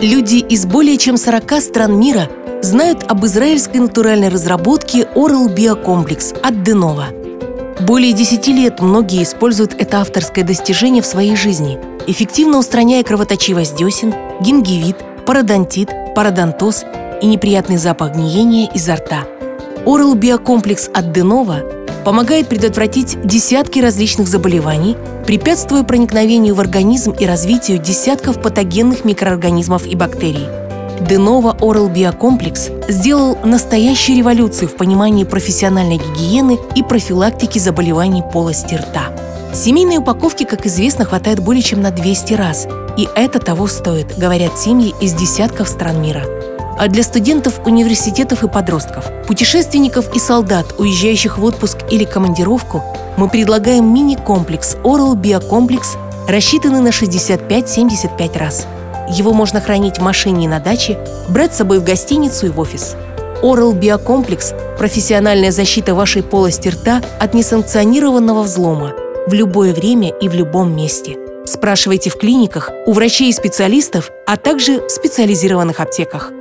Люди из более чем 40 стран мира знают об израильской натуральной разработке Oral Biocomplex от Денова. Более 10 лет многие используют это авторское достижение в своей жизни, эффективно устраняя кровоточивость десен, гингивит, пародонтит, пародонтоз и неприятный запах гниения изо рта. Oral Biocomplex от Денова помогает предотвратить десятки различных заболеваний, препятствуя проникновению в организм и развитию десятков патогенных микроорганизмов и бактерий. Денова Oral Biocomplex сделал настоящую революцию в понимании профессиональной гигиены и профилактики заболеваний полости рта. Семейной упаковки, как известно, хватает более чем на 200 раз, и это того стоит, говорят семьи из десятков стран мира для студентов университетов и подростков, путешественников и солдат, уезжающих в отпуск или командировку, мы предлагаем мини-комплекс Oral Биокомплекс, рассчитанный на 65-75 раз. Его можно хранить в машине и на даче, брать с собой в гостиницу и в офис. Oral Биокомплекс – профессиональная защита вашей полости рта от несанкционированного взлома в любое время и в любом месте. Спрашивайте в клиниках, у врачей и специалистов, а также в специализированных аптеках –